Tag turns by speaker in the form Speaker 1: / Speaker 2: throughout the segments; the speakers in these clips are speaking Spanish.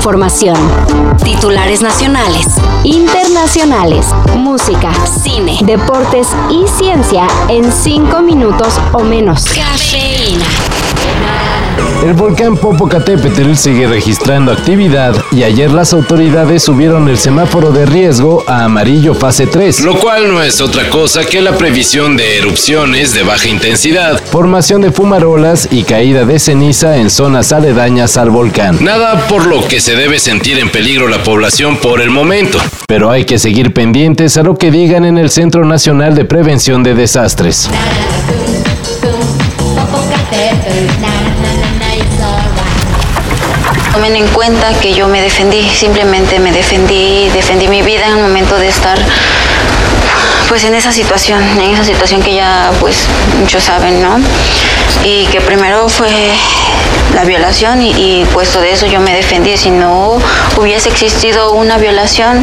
Speaker 1: información. Titulares nacionales, internacionales, música, cine, deportes y ciencia en 5 minutos o menos. Cafeína.
Speaker 2: El volcán Popocatépetl sigue registrando actividad y ayer las autoridades subieron el semáforo de riesgo a amarillo fase 3,
Speaker 3: lo cual no es otra cosa que la previsión de erupciones de baja intensidad,
Speaker 2: formación de fumarolas y caída de ceniza en zonas aledañas al volcán.
Speaker 3: Nada por lo que se debe sentir en peligro la población por el momento.
Speaker 2: Pero hay que seguir pendientes a lo que digan en el Centro Nacional de Prevención de Desastres.
Speaker 4: Tomen en cuenta que yo me defendí, simplemente me defendí, defendí mi vida en el momento de estar pues en esa situación, en esa situación que ya pues muchos saben, ¿no? Y que primero fue la violación y, y puesto de eso yo me defendí. Si no hubiese existido una violación,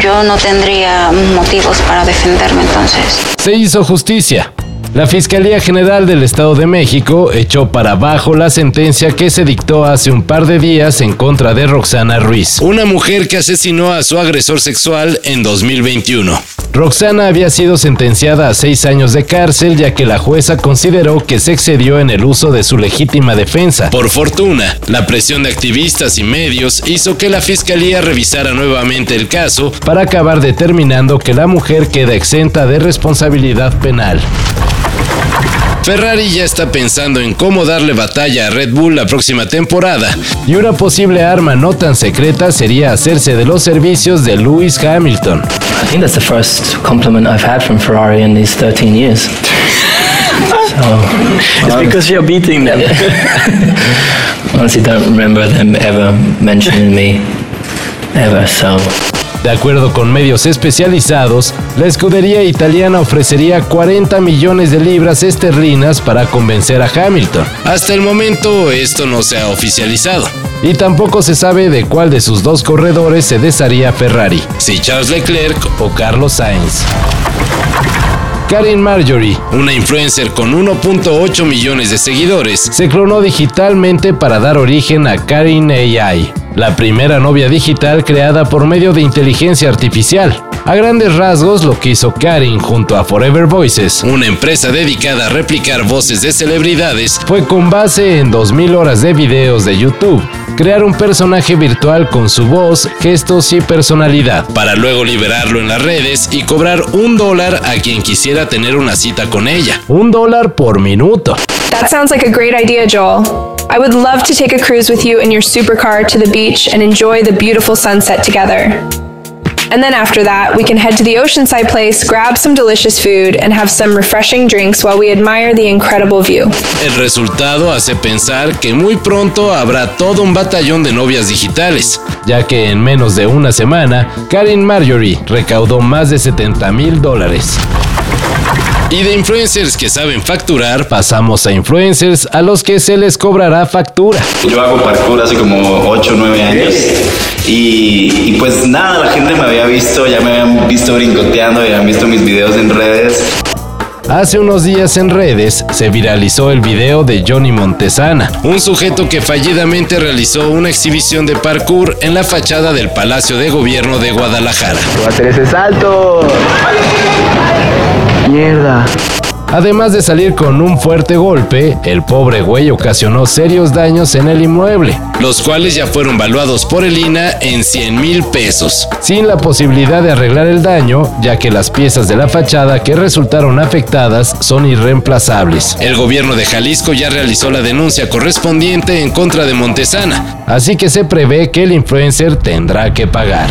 Speaker 4: yo no tendría motivos para defenderme entonces.
Speaker 2: Se hizo justicia. La Fiscalía General del Estado de México echó para abajo la sentencia que se dictó hace un par de días en contra de Roxana Ruiz,
Speaker 3: una mujer que asesinó a su agresor sexual en 2021.
Speaker 2: Roxana había sido sentenciada a seis años de cárcel ya que la jueza consideró que se excedió en el uso de su legítima defensa.
Speaker 3: Por fortuna, la presión de activistas y medios hizo que la fiscalía revisara nuevamente el caso
Speaker 2: para acabar determinando que la mujer queda exenta de responsabilidad penal.
Speaker 3: Ferrari ya está pensando en cómo darle batalla a Red Bull la próxima temporada.
Speaker 2: Y una posible arma no tan secreta sería hacerse de los servicios de Lewis Hamilton.
Speaker 5: I think that's the first compliment I've had from Ferrari in these 13 years. So, it's because you're beating them. Honestly, don't remember them ever mentioning me ever, so.
Speaker 2: De acuerdo con medios especializados, la escudería italiana ofrecería 40 millones de libras esterlinas para convencer a Hamilton.
Speaker 3: Hasta el momento esto no se ha oficializado.
Speaker 2: Y tampoco se sabe de cuál de sus dos corredores se desharía Ferrari,
Speaker 3: si Charles Leclerc
Speaker 2: o Carlos Sainz. Karin Marjorie,
Speaker 3: una influencer con 1.8 millones de seguidores,
Speaker 2: se clonó digitalmente para dar origen a Karin AI, la primera novia digital creada por medio de inteligencia artificial. A grandes rasgos, lo que hizo Karin junto a Forever Voices,
Speaker 3: una empresa dedicada a replicar voces de celebridades,
Speaker 2: fue con base en 2.000 horas de videos de YouTube, crear un personaje virtual con su voz, gestos y personalidad,
Speaker 3: para luego liberarlo en las redes y cobrar un dólar a quien quisiera tener una cita con ella.
Speaker 2: Un dólar por minuto.
Speaker 6: That sounds like a great idea, Joel. I would love to take a cruise with you in your supercar to the beach and enjoy the beautiful sunset together. And then after that, we can head to the oceanside place, grab some delicious food, and have some refreshing drinks while we admire the incredible view.
Speaker 3: El resultado hace pensar que muy pronto habrá todo un batallón de novias digitales,
Speaker 2: ya que en menos de una semana, Karen Marjorie recaudó más de 70 mil dólares.
Speaker 3: Y de influencers que saben facturar,
Speaker 2: pasamos a influencers a los que se les cobrará factura.
Speaker 7: Yo hago parkour hace como 8 o 9 años y, y, pues nada, la gente me había visto, ya me habían visto brincoteando, ya habían visto mis videos en redes.
Speaker 2: Hace unos días en redes se viralizó el video de Johnny Montesana,
Speaker 3: un sujeto que fallidamente realizó una exhibición de parkour en la fachada del Palacio de Gobierno de Guadalajara.
Speaker 8: Voy a hacer ese salto. Mierda.
Speaker 2: Además de salir con un fuerte golpe, el pobre güey ocasionó serios daños en el inmueble,
Speaker 3: los cuales ya fueron valuados por el INA en 100 mil pesos,
Speaker 2: sin la posibilidad de arreglar el daño, ya que las piezas de la fachada que resultaron afectadas son irreemplazables.
Speaker 3: El gobierno de Jalisco ya realizó la denuncia correspondiente en contra de Montesana,
Speaker 2: así que se prevé que el influencer tendrá que pagar.